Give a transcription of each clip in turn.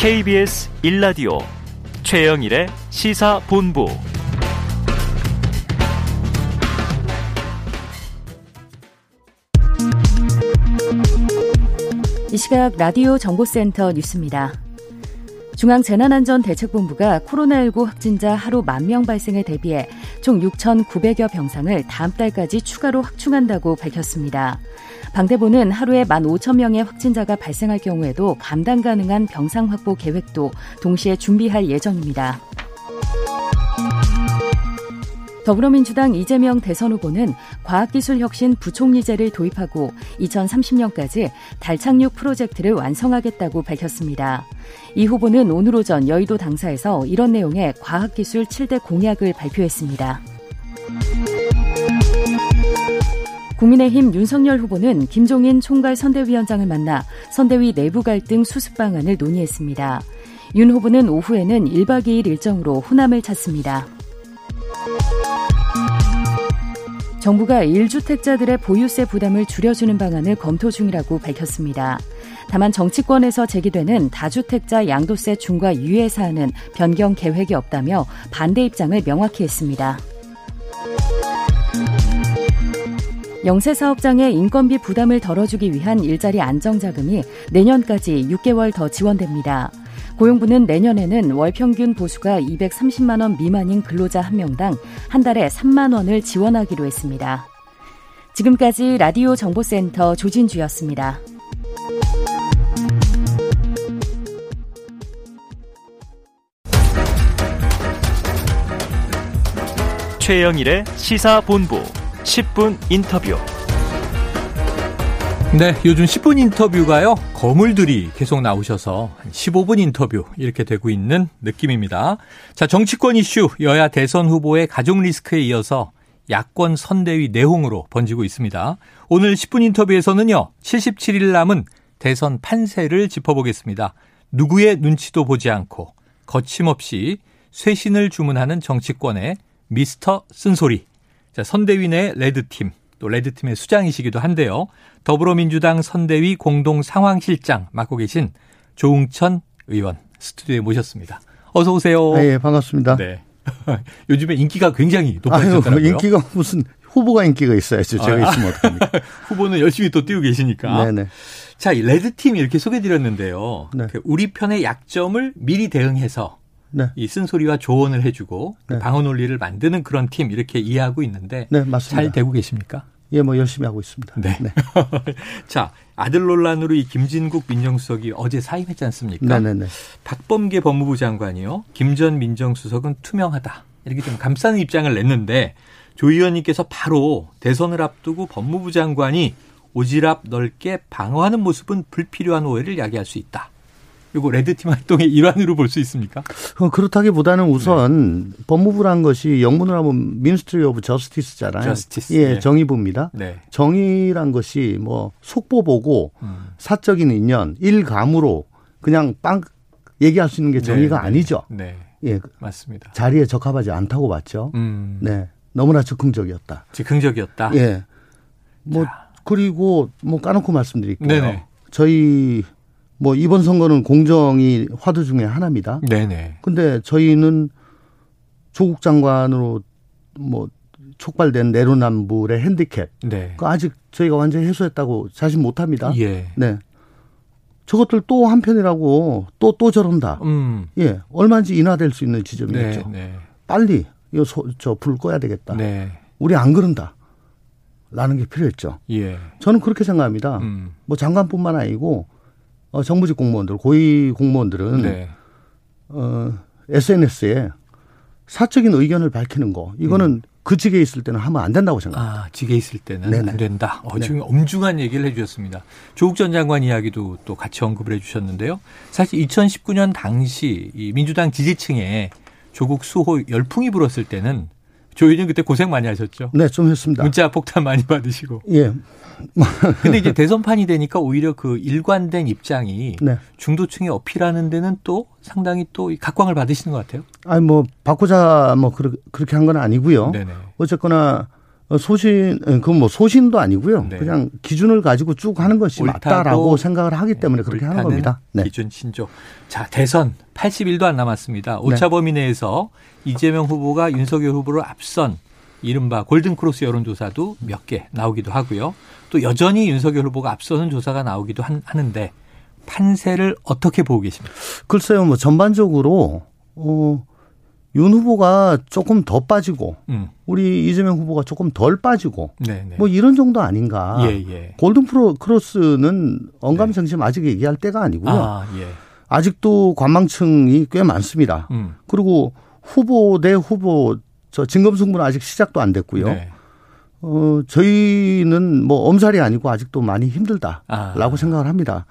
KBS 1라디오 최영일의 시사본부 이 시각 라디오 정보센터 뉴스입니다. 중앙재난안전대책본부가 코로나19 확진자 하루 만 명 발생에 대비해 총 6,900여 병상을 다음 달까지 추가로 확충한다고 밝혔습니다. 방대본은 하루에 1만 5천 명의 확진자가 발생할 경우에도 감당 가능한 병상 확보 계획도 동시에 준비할 예정입니다. 더불어민주당 이재명 대선 후보는 과학기술혁신 부총리제를 도입하고 2030년까지 달 착륙 프로젝트를 완성하겠다고 밝혔습니다. 이 후보는 오늘 오전 여의도 당사에서 이런 내용의 과학기술 7대 공약을 발표했습니다. 국민의힘 윤석열 후보는 김종인 총괄 선대위원장을 만나 선대위 내부 갈등 수습 방안을 논의했습니다. 윤 후보는 오후에는 1박 2일 일정으로 호남을 찾습니다. 정부가 1주택자들의 보유세 부담을 줄여주는 방안을 검토 중이라고 밝혔습니다. 다만 정치권에서 제기되는 다주택자 양도세 중과 유예 사안은 변경 계획이 없다며 반대 입장을 명확히 했습니다. 영세 사업장의 인건비 부담을 덜어주기 위한 일자리 안정자금이 내년까지 6개월 더 지원됩니다. 고용부는 내년에는 월 평균 보수가 230만 원 미만인 근로자 한 명당 한 달에 3만 원을 지원하기로 했습니다. 지금까지 라디오 정보센터 조진주였습니다. 최영일의 시사본부 10분 인터뷰. 네, 요즘 10분 인터뷰가요, 거물들이 계속 나오셔서 15분 인터뷰 이렇게 되고 있는 느낌입니다. 자, 정치권 이슈, 여야 대선 후보의 가족 리스크에 이어서 야권 선대위 내홍으로 번지고 있습니다. 오늘 10분 인터뷰에서는요, 77일 남은 대선 판세를 짚어보겠습니다. 누구의 눈치도 보지 않고 거침없이 쇄신을 주문하는 정치권의 미스터 쓴소리. 자, 선대위 내 레드팀, 또 레드팀의 수장이시기도 한데요. 더불어민주당 선대위 공동 상황실장 맡고 계신 조웅천 의원 스튜디오에 모셨습니다. 어서 오세요. 네, 반갑습니다. 네. 요즘에 인기가 굉장히 높아졌더라고요. 인기가 무슨 후보가 인기가 있어야죠. 제가 아, 있으면 어떡합니까? 후보는 열심히 또 뛰고 계시니까. 네네. 자, 이 레드팀 이렇게 소개드렸는데요. 네. 그 우리 편의 약점을 미리 대응해서 네. 이 쓴소리와 조언을 해주고 그 네. 방어 논리를 만드는 그런 팀 이렇게 이해하고 있는데 네, 맞습니다. 잘 되고 계십니까? 예, 뭐 열심히 하고 있습니다. 네. 네. 자, 아들 논란으로 이 김진국 민정수석이 어제 사임했지 않습니까? 네네네. 박범계 법무부 장관이요. 김전 민정수석은 투명하다. 이렇게 좀 감싸는 입장을 냈는데 조 의원님께서 바로 대선을 앞두고 법무부 장관이 오지랖 넓게 방어하는 모습은 불필요한 오해를 야기할 수 있다. 이거 red team 활동의 일환으로 볼 수 있습니까? 어, 그렇다기보다는 우선 네. 법무부란 것이 영문으로 하면 Ministry of Justice잖아요. Justice. 예, 네. 정의부입니다. 네. 정의란 것이 뭐 속보 보고 음. 사적인 인연, 일감으로 그냥 빵 얘기할 수 있는 게 정의가 네, 네. 아니죠. 네. 예, 맞습니다. 자리에 적합하지 않다고 봤죠. 음. 네, 너무나 즉흥적이었다. 즉흥적이었다. 예. 뭐 자. 그리고 뭐 까놓고 말씀드릴게요. 네네. 저희 뭐 이번 선거는 공정이 화두 중에 하나입니다. 네네. 근데 저희는 조국 장관으로 뭐 촉발된 내로남불의 핸디캡. 네. 그 아직 저희가 완전히 해소했다고 자신 못 합니다. 예. 네. 저것들 또 한편이라고 또, 또 저런다. 음. 예. 얼마인지 인하될 수 있는 지점이었죠. 네, 네. 빨리 이거 저불 꺼야 되겠다. 네. 우리 안 그런다. 라는 게 필요했죠. 예. 저는 그렇게 생각합니다. 음. 뭐 장관뿐만 아니고 어, 정부직 공무원들, 고위 공무원들은 네. 어, SNS에 사적인 의견을 밝히는 거 이거는 음. 그 직에 있을 때는 하면 안 된다고 생각합니다. 아, 직에 있을 때는 네네. 안 된다. 어, 네. 지금 엄중한 얘기를 해주셨습니다. 조국 전 장관 이야기도 또 같이 언급을 해주셨는데요. 사실 2019년 당시 이 민주당 지지층에 조국 수호 열풍이 불었을 때는 조 의원 그때 고생 많이 하셨죠? 네, 좀 했습니다. 문자 폭탄 많이 받으시고. 예. 근데 이제 대선판이 되니까 오히려 그 일관된 입장이 네. 중도층에 어필하는 데는 또 상당히 또 각광을 받으시는 것 같아요. 아니 뭐 바꾸자 뭐 그렇게 한 건 아니고요. 네네. 어쨌거나 어, 소신, 그건 뭐 소신도 아니고요. 네. 그냥 기준을 가지고 쭉 하는 것이 맞다라고 생각을 하기 때문에 그렇게 하는 겁니다. 네. 기준 신조. 자, 대선 81도 안 남았습니다. 오차 범위 내에서 이재명 후보가 윤석열 후보를 앞선 이른바 골든크로스 여론조사도 몇 개 나오기도 하고요. 또 여전히 윤석열 후보가 앞서는 조사가 나오기도 하는데 판세를 어떻게 보고 계십니까? 글쎄요, 뭐 전반적으로 어, 윤 후보가 조금 더 빠지고 음. 우리 이재명 후보가 조금 덜 빠지고 네네. 네. 뭐 이런 정도 아닌가. 예, 예. 골든 프로 크로스는 언감생심 네. 아직 얘기할 때가 아니고요. 아, 예. 아직도 관망층이 꽤 많습니다. 음. 그리고 후보 대 후보 저 진검승부는 아직 시작도 안 됐고요. 네. 어, 저희는 뭐 엄살이 아니고 아직도 많이 힘들다라고 아. 생각을 합니다.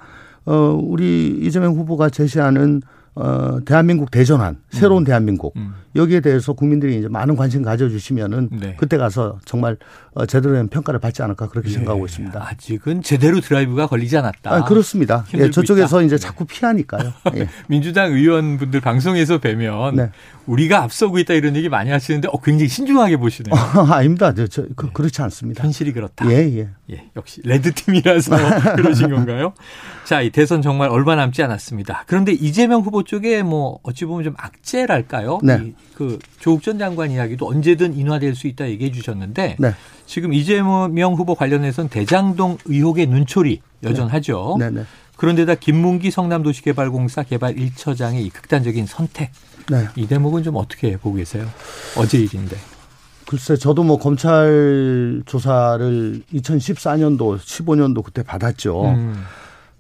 어, 우리 이재명 후보가 제시하는 어, 대한민국 대전환, 새로운 음. 대한민국 음. 여기에 대해서 국민들이 이제 많은 관심 가져주시면은 네. 그때 가서 정말 어, 제대로 된 평가를 받지 않을까 그렇게 네. 생각하고 있습니다. 아직은 제대로 드라이브가 걸리지 않았다. 아, 그렇습니다. 예, 저쪽에서 있다. 이제 자꾸 피하니까요. 예. 민주당 의원분들 방송에서 뵈면 네. 우리가 앞서고 있다 이런 얘기 많이 하시는데 어, 굉장히 신중하게 보시네요. 아, 아닙니다. 저, 저 그, 네. 렇지 않습니다. 현실이 그렇다. 예, 예. 예 역시 레드팀이라서 그러신 건가요? 자, 이 대선 정말 얼마 남지 않았습니다. 그런데 이재명 후보 쪽에 뭐 어찌 보면 좀 악재랄까요? 네. 그 조국 전 장관 이야기도 언제든 인화될 수 있다 얘기해 주셨는데 네. 지금 이재명 후보 관련해서는 대장동 의혹의 눈초리 여전하죠. 네. 네. 네. 그런데다 김문기 성남도시개발공사 개발 1처장의 이 극단적인 선택. 네. 이 대목은 좀 어떻게 보고 계세요? 어제 일인데. 글쎄, 저도 뭐 검찰 조사를 2014년도, 15년도 그때 받았죠. 음.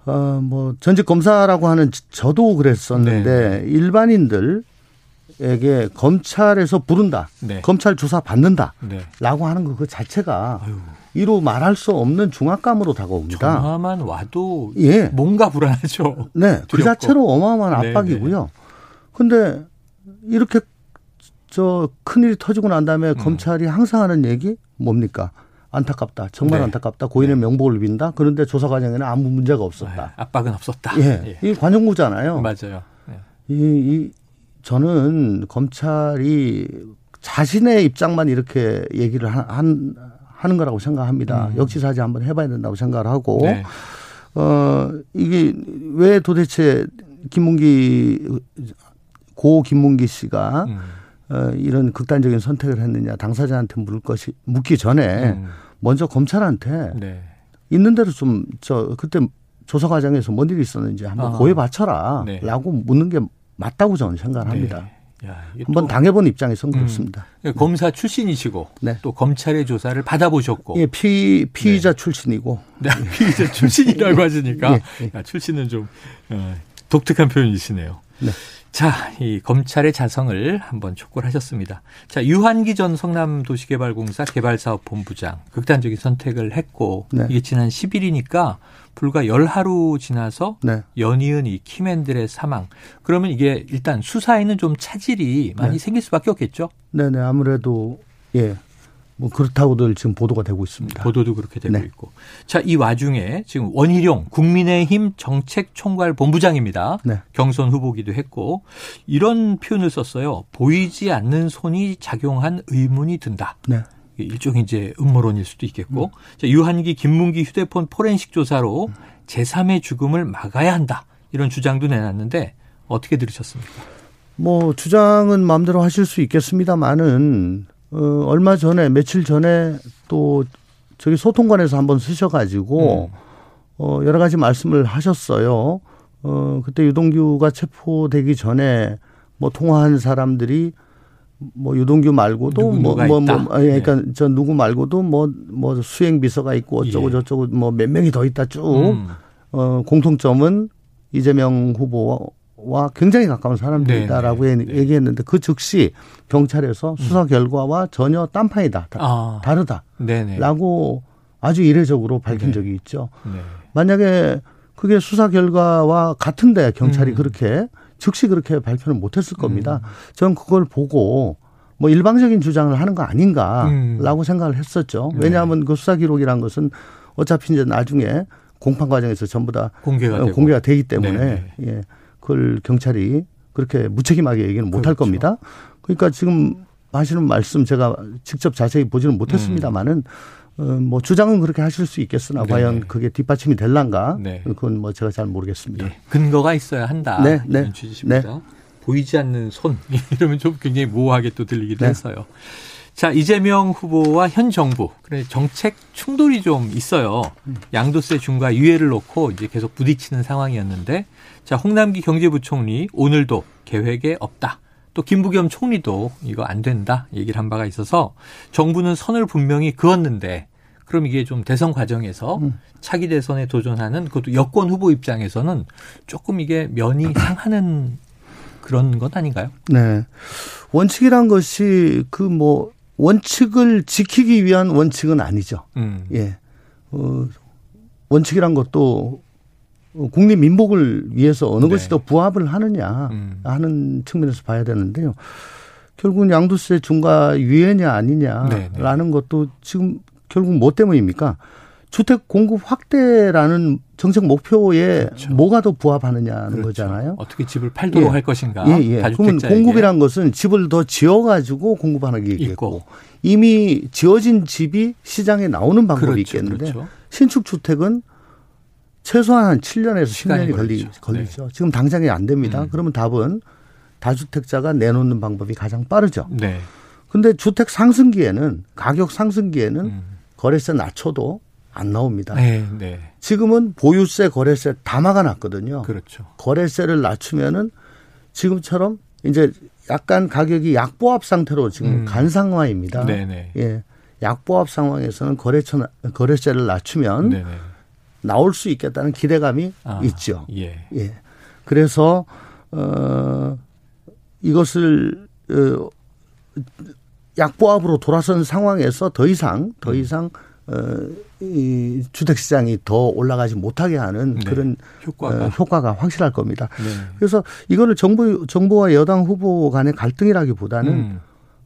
어, 뭐 전직 검사라고 하는 저도 그랬었는데 네. 일반인들 에게 검찰에서 부른다, 네. 검찰 조사 받는다라고 네. 하는 것그 자체가 아유. 이로 말할 수 없는 중압감으로 다가옵니다. 전화만 와도 예. 뭔가 불안하죠. 네, 두렵고. 그 자체로 어마어마한 네, 압박이고요. 네. 근데 이렇게 저 큰일이 터지고 난 다음에 음. 검찰이 항상 하는 얘기 뭡니까? 안타깝다. 정말 네. 안타깝다. 고인의 네. 명복을 빈다. 그런데 조사 과정에는 아무 문제가 없었다. 아, 압박은 없었다. 예. 예. 이 관용구잖아요. 맞아요. 네. 이, 이 저는 검찰이 자신의 입장만 이렇게 얘기를 한, 하는 거라고 생각합니다. 음. 역지사지 한번 해봐야 된다고 생각을 하고, 네. 어, 이게 왜 도대체 김문기, 고 김문기 씨가 음. 어, 이런 극단적인 선택을 했느냐 당사자한테 물을 것이 묻기 전에 음. 먼저 검찰한테 네. 있는 대로 좀 저 그때 조사 과정에서 뭔 일이 있었는지 한번 아. 고해 바쳐라라고 네. 묻는 게 맞다고 저는 생각을 합니다. 네. 야, 한번 당해본 입장에서는 음. 그렇습니다. 음, 검사 출신이시고 네. 또 검찰의 조사를 받아보셨고 예, 피 피의자 네. 출신이고 네, 피의자 출신이라고 하시니까 예, 예. 야, 출신은 좀 어, 독특한 표현이시네요. 네. 자, 이 검찰의 자성을 한번 촉구를 하셨습니다. 자, 유한기 전 성남도시개발공사 개발사업본부장 극단적인 선택을 했고 네. 이게 지난 10일이니까 불과 열 하루 지나서 네. 연이은 이 키맨들의 사망. 그러면 이게 일단 수사에는 좀 차질이 많이 네. 생길 수밖에 없겠죠? 네네 아무래도 예 뭐 그렇다고들 지금 보도가 되고 있습니다. 보도도 그렇게 되고 네. 있고. 자, 이 와중에 지금 원희룡 국민의힘 정책총괄 본부장입니다. 네. 경선 후보기도 했고 이런 표현을 썼어요. 보이지 않는 손이 작용한 의문이 든다. 네. 일종의 이제 음모론일 수도 있겠고. 음. 자, 유한기 김문기 휴대폰 포렌식 조사로 제3의 죽음을 막아야 한다. 이런 주장도 내놨는데 어떻게 들으셨습니까? 뭐 주장은 마음대로 하실 수 있겠습니다만은 어, 얼마 전에 며칠 전에 또 저기 소통관에서 한번 쓰셔가지고 음. 어, 여러 가지 말씀을 하셨어요. 어, 그때 유동규가 체포되기 전에 뭐 통화한 사람들이 뭐 유동규 말고도 뭐뭐 뭐, 뭐, 뭐, 예, 그러니까 네. 저 누구 말고도 뭐뭐 뭐 수행 비서가 있고 어쩌고 예. 저쩌고 뭐 몇 명이 더 있다 쭉 음. 어, 공통점은 이재명 후보와 와 굉장히 가까운 사람들이다라고 네, 네, 네. 얘기했는데 그 즉시 경찰에서 음. 수사 결과와 전혀 딴판이다 다, 아. 다르다라고 아주 이례적으로 밝힌 네. 적이 있죠. 네. 만약에 그게 수사 결과와 같은데 경찰이 음. 그렇게 즉시 그렇게 발표를 못했을 겁니다. 음. 저는 그걸 보고 뭐 일방적인 주장을 하는 거 아닌가라고 음. 생각을 했었죠. 왜냐하면 그 수사 기록이란 것은 어차피 이제 나중에 공판 과정에서 전부 다 공개가, 어, 공개가 되기 때문에 예. 그걸 경찰이 그렇게 무책임하게 얘기는 못할 그렇죠. 겁니다. 그러니까 지금 하시는 말씀 제가 직접 자세히 보지는 못했습니다만은 음. 어, 뭐 주장은 그렇게 하실 수 있겠으나 네. 과연 그게 뒷받침이 될란가 네. 그건 뭐 제가 잘 모르겠습니다. 네. 근거가 있어야 한다. 네, 네. 취지십니다. 네. 보이지 않는 손 이러면 좀 굉장히 모호하게 또 들리기도 네. 했어요. 자 이재명 후보와 현 정부 그래 정책 충돌이 좀 있어요. 음. 양도세 중과 유예를 놓고 이제 계속 부딪히는 상황이었는데 자 홍남기 경제부총리 오늘도 계획에 없다. 또 김부겸 총리도 이거 안 된다 얘기를 한 바가 있어서 정부는 선을 분명히 그었는데 그럼 이게 좀 대선 과정에서 음. 차기 대선에 도전하는 그것도 여권 후보 입장에서는 조금 이게 면이 상하는 그런 것 아닌가요? 네. 원칙이란 것이 그 뭐 원칙을 지키기 위한 원칙은 아니죠. 음. 예. 어, 원칙이란 것도 국민 민복을 위해서 어느 네. 것이 더 부합을 하느냐 음. 하는 측면에서 봐야 되는데요. 결국은 양도세 중과 유예냐 아니냐라는 네, 네. 것도 지금 결국 뭐 때문입니까? 주택 공급 확대라는 정책 목표에 그렇죠. 뭐가 더 부합하느냐는 그렇죠. 거잖아요. 어떻게 집을 팔도록 예. 할 것인가. 예, 예. 그러면 공급이란 것은 집을 더 지어가지고 공급하는 게 있겠고 있고. 이미 지어진 집이 시장에 나오는 방법이 그렇죠. 있겠는데 그렇죠. 신축 주택은 최소한 한 7년에서 10년이 걸리, 걸리죠. 네. 지금 당장에 안 됩니다. 음. 그러면 답은 다주택자가 내놓는 방법이 가장 빠르죠. 네. 근데 주택 상승기에는 가격 상승기에는 음. 거래세 낮춰도 안 나옵니다. 네, 네. 지금은 보유세, 거래세 다 막아놨거든요. 그렇죠. 거래세를 낮추면은 지금처럼 이제 약간 가격이 약보합 상태로 지금 음. 간 상황입니다. 네네. 예. 약보합 상황에서는 거래처 거래세를 낮추면 네네. 나올 수 있겠다는 기대감이 아, 있죠. 예. 예. 그래서 어 이것을 어 약보합으로 돌아선 상황에서 더 이상 더 음. 이상 어이 주택 시장이 더 올라가지 못하게 하는 네. 그런 효과가. 어, 효과가 확실할 겁니다. 네. 그래서 이거를 정부 정부와 여당 후보 간의 갈등이라기보다는 음.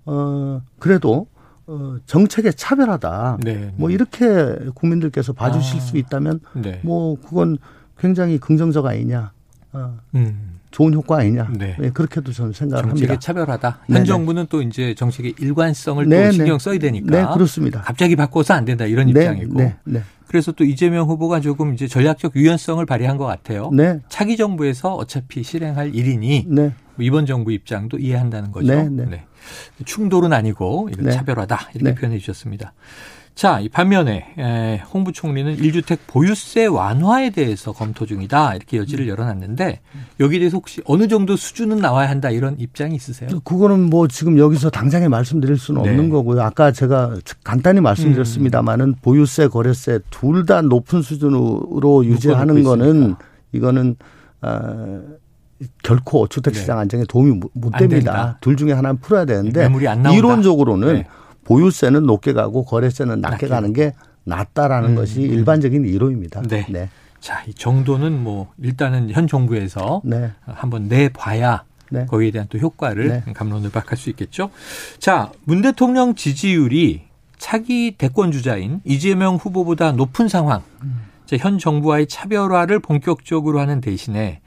어 그래도 어, 정책의 차별하다. 네, 네. 뭐 이렇게 국민들께서 봐주실 아, 수 있다면 네. 뭐 그건 굉장히 긍정적 아니냐. 어, 음. 좋은 효과 아니냐. 네. 네 그렇게도 저는 생각을 정책의 합니다. 차별하다. 현 네네. 정부는 또 이제 정책의 일관성을 네네. 또 신경 써야 되니까. 네, 그렇습니다. 갑자기 바꿔서 안 된다 이런 네, 입장이고. 네, 네. 그래서 또 이재명 후보가 조금 이제 전략적 유연성을 발휘한 것 같아요. 네. 차기 정부에서 어차피 실행할 일이니 네. 뭐 이번 정부 입장도 이해한다는 거죠. 네. 네. 네. 충돌은 아니고. 차별하다 이렇게 네. 표현해 주셨습니다. 자, 이 반면에 홍 부총리는 1주택 보유세 완화에 대해서 검토 중이다 이렇게 여지를 열어놨는데 여기에 대해서 혹시 어느 정도 수준은 나와야 한다 이런 입장이 있으세요? 그거는 뭐 지금 여기서 당장에 말씀드릴 수는 네. 없는 거고요. 아까 제가 간단히 말씀드렸습니다마는 음. 보유세, 거래세 둘 다 높은 수준으로 유지하는 거는 이거는 어, 결코 주택 시장 네. 안정에 도움이 못 됩니다. 둘 중에 하나는 풀어야 되는데 이론적으로는 네. 보유세는 높게 가고 거래세는 낮게, 낮게. 가는 게 낫다라는 음. 것이 일반적인 이론입니다. 네. 네. 자, 이 정도는 뭐 일단은 현 정부에서 네. 한번 내봐야 네. 거기에 대한 또 효과를 네. 감론을 박할 수 있겠죠. 자, 문 대통령 지지율이 차기 대권 주자인 이재명 후보보다 높은 상황. 음. 현 정부와의 차별화를 본격적으로 하는 대신에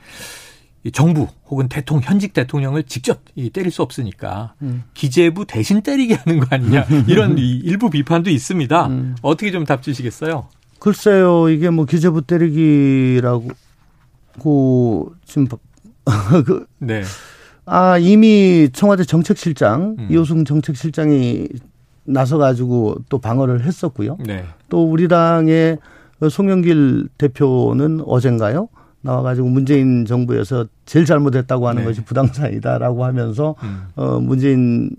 정부 혹은 대통령 현직 대통령을 직접 때릴 수 없으니까 음. 기재부 대신 때리게 하는 거 아니냐 이런 일부 비판도 있습니다. 음. 어떻게 좀 답 주시겠어요? 글쎄요 이게 뭐 기재부 때리기라고 지금 그 네. 아 이미 청와대 정책실장 음. 이호승 정책실장이 나서 가지고 또 방어를 했었고요. 네. 또 우리 당의 송영길 대표는 어젠가요? 나와가지고 문재인 정부에서 제일 잘못했다고 하는 네. 것이 부당사이다라고 하면서 음. 어 문재인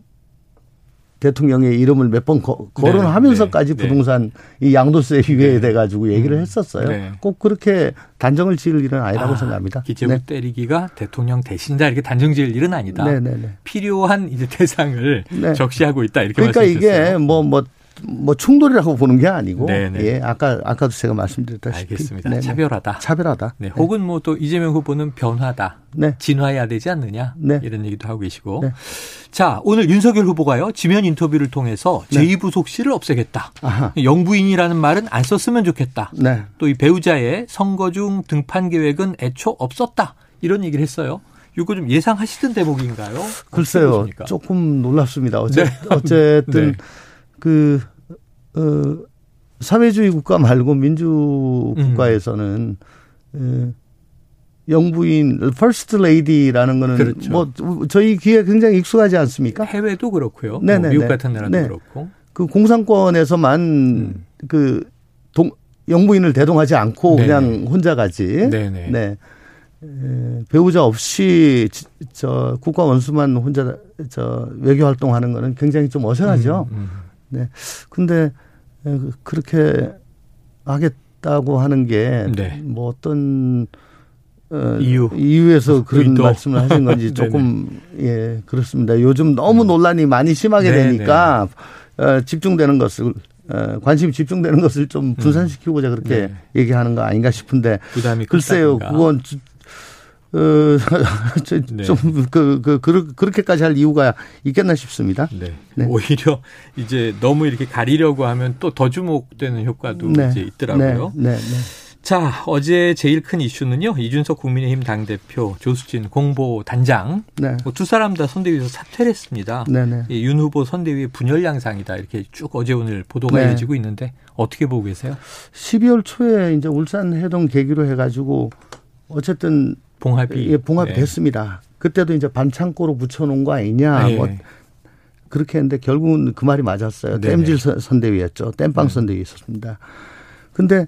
대통령의 이름을 몇 번 거론하면서까지 네, 네, 부동산 이 양도세 유예에 네. 돼 가지고 얘기를 음. 했었어요. 네. 꼭 그렇게 단정을 지을 일은 아니라고 아, 생각합니다. 기재부 네. 때리기가 대통령 대신이다 이렇게 단정 지을 일은 아니다. 필요한 이제 대상을 적시하고 있다 이렇게 그러니까 이게 뭐뭐 뭐 뭐 충돌이라고 보는 게 아니고 네네. 예 아까 아까도 제가 말씀드렸다시피 알겠습니다. 네네. 차별하다. 차별하다. 네. 혹은 뭐 또 이재명 후보는 변화다. 네. 진화해야 되지 않느냐 네. 이런 얘기도 하고 계시고 네. 자 오늘 윤석열 후보가요 지면 인터뷰를 통해서 네. 제2부속실을 없애겠다. 아하. 영부인이라는 말은 안 썼으면 좋겠다. 네. 또이 배우자의 선거 중 등판 계획은 애초 없었다 이런 얘기를 했어요. 이거 좀 예상하시던 대목인가요? 글쎄요. 조금 놀랍습니다. 어째, 네. 어쨌든 네. 그, 어, 사회주의 국가 말고 민주 국가에서는 음. 영부인 퍼스트 레이디라는 거는 그렇죠. 뭐 저희 귀에 굉장히 익숙하지 않습니까? 해외도 그렇고요. 뭐 미국 같은 나라도 네. 그렇고. 그 공산권에서만 음. 그 동, 영부인을 대동하지 않고 네네. 그냥 혼자 가지. 네네. 네. 에, 배우자 없이 저 국가 원수만 혼자 저 외교 활동하는 거는 굉장히 좀 어색하죠. 음, 음. 네. 근데 그렇게 하겠다고 하는 게뭐 네. 어떤 어, 이유 이유에서 그런 의도. 말씀을 하신 건지 조금 예 그렇습니다. 요즘 너무 음. 논란이 많이 심하게 네네. 되니까 어, 집중되는 것을 어, 관심이 집중되는 것을 좀 음. 분산시키고자 그렇게 네. 얘기하는 거 아닌가 싶은데 글쎄요 그건. 좀, 그, 그, 그, 그렇게까지 할 이유가 있겠나 싶습니다. 네. 네. 오히려 이제 너무 이렇게 가리려고 하면 또 더 주목되는 효과도 네. 이제 있더라고요. 네. 네. 네. 자, 어제 제일 큰 이슈는요. 이준석 국민의힘 당대표, 조수진 공보 단장. 네. 뭐두 사람 다 선대위에서 사퇴를 했습니다. 네. 윤 후보 선대위 분열 양상이다. 이렇게 쭉 어제 오늘 보도가 네. 이어지고 있는데 어떻게 보고 계세요? 12월 초에 이제 울산 해동 계기로 해가지고 어쨌든 봉합이 예, 봉합이 네. 됐습니다. 그때도 이제 반창고로 붙여놓은 거 아니냐. 네. 뭐 그렇게 했는데 결국은 그 말이 맞았어요. 네네. 땜질 선대위였죠. 땜빵 네. 선대위 있었습니다. 근데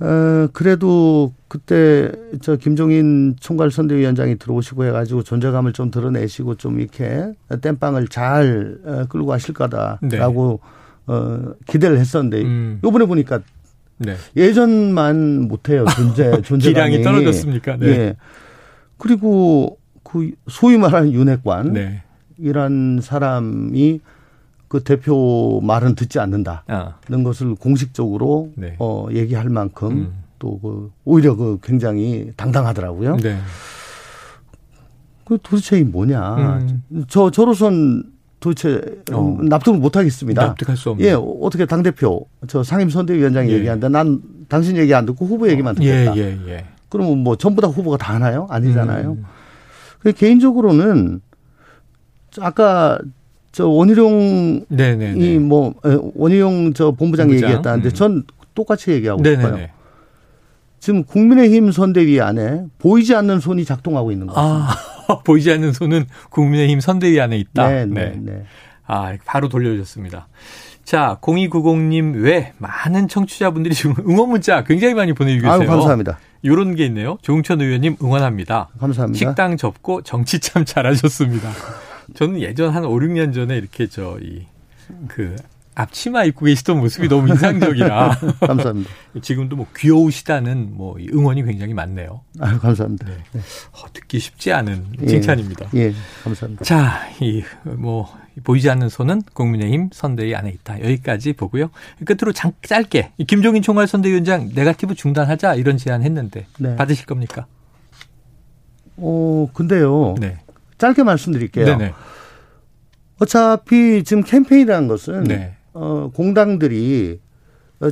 어, 그래도 그때 저 김종인 총괄 선대위원장이 들어오시고 해가지고 존재감을 좀 드러내시고 좀 이렇게 땜빵을 잘 어, 끌고 가실 거다라고 네. 어, 기대를 했었는데 음. 요번에 보니까 네. 예전만 못해요 존재 존재감이 기량이 떨어졌습니까? 네. 예. 그리고 그 소위 말하는 윤핵관 네. 이란 사람이 그 대표 말은 듣지 않는다는 아. 것을 공식적으로 네. 어 얘기할 만큼 음. 또그 오히려 그 굉장히 당당하더라고요. 네. 그 도대체 이 뭐냐? 음. 저 저로선 도대체 어. 납득을 못 하겠습니다. 납득할 수 없는. 예, 어떻게 당 대표 저 상임 선대위원장이 예. 얘기하는데 난 당신 얘기 안 듣고 후보 얘기만 듣겠다. 예, 예, 예. 그러면 뭐 전부 다 후보가 다 하나요? 아니잖아요. 음. 개인적으로는 아까 저 원희룡이 뭐 원희룡 저 본부장, 본부장. 얘기했다는데 음. 전 똑같이 얘기하고 네네네. 싶어요. 지금 국민의힘 선대위 안에 보이지 않는 손이 작동하고 있는 거죠. 아, 보이지 않는 손은 국민의힘 선대위 안에 있다. 네, 네, 네. 네. 아, 바로 돌려줬습니다. 자, 0290님 외 많은 청취자분들이 지금 응원 문자 굉장히 많이 보내주고 계세요. 아유, 감사합니다. 이런 게 있네요. 조웅천 의원님 응원합니다. 감사합니다. 식당 접고 정치 참 잘하셨습니다. 저는 예전 한 5, 6년 전에 이렇게 저 이 그 앞치마 입고 계시던 모습이 너무 인상적이라. 감사합니다. 지금도 뭐 귀여우시다는 뭐 응원이 굉장히 많네요. 아 감사합니다. 네. 네. 어, 듣기 쉽지 않은 예. 칭찬입니다. 예, 예, 감사합니다. 자, 이 뭐 보이지 않는 손은 국민의힘 선대위 안에 있다. 여기까지 보고요. 끝으로 장, 짧게 김종인 총괄 선대위원장 네가티브 중단하자 이런 제안했는데 네. 받으실 겁니까? 어, 근데요. 네. 짧게 말씀드릴게요. 네네. 어차피 지금 캠페인이라는 것은 네. 어, 공당들이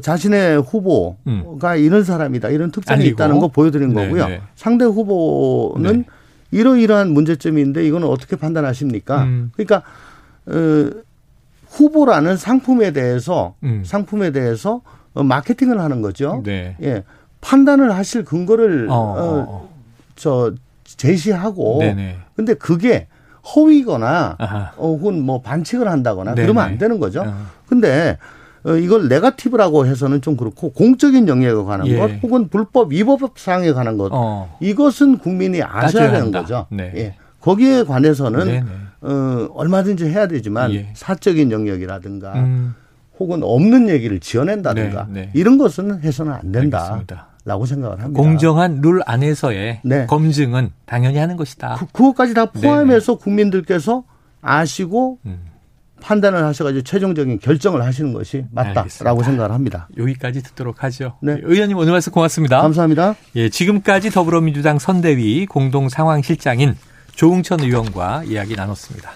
자신의 후보가 음. 이런 사람이다 이런 특징이 알리고. 있다는 거 보여드린 네 거고요. 네. 상대 후보는 네. 이러이러한 문제점인데 이거는 어떻게 판단하십니까? 음. 그러니까 어, 후보라는 상품에 대해서 음. 상품에 대해서 어, 마케팅을 하는 거죠. 네. 예. 판단을 하실 근거를 어, 어, 어저 제시하고 네네. 근데 그게 허위거나 아하. 혹은 뭐 반칙을 한다거나 네네. 그러면 안 되는 거죠. 아하. 근데 어, 이걸 네가티브라고 해서는 좀 그렇고 공적인 영역에 관한 예. 것 혹은 불법 위법 사항에 관한 것 어. 이것은 국민이 아셔야 되는 거죠. 네. 예. 거기에 관해서는 네네. 어, 얼마든지 해야 되지만 예. 사적인 영역이라든가 음. 혹은 없는 얘기를 지어낸다든가 네, 네. 이런 것은 해서는 안 된다. 알겠습니다. 라고 생각을 합니다. 공정한 룰 안에서의 네. 검증은 당연히 하는 것이다. 그, 그것까지 다 포함해서 네네. 국민들께서 아시고 음. 판단을 하셔가지고 최종적인 결정을 하시는 것이 맞다라고 알겠습니다. 생각을 합니다. 여기까지 듣도록 하죠. 네. 의원님 오늘 말씀 고맙습니다. 감사합니다. 예, 지금까지 더불어민주당 선대위 공동 상황실장인 조웅천 의원과 이야기 나눴습니다.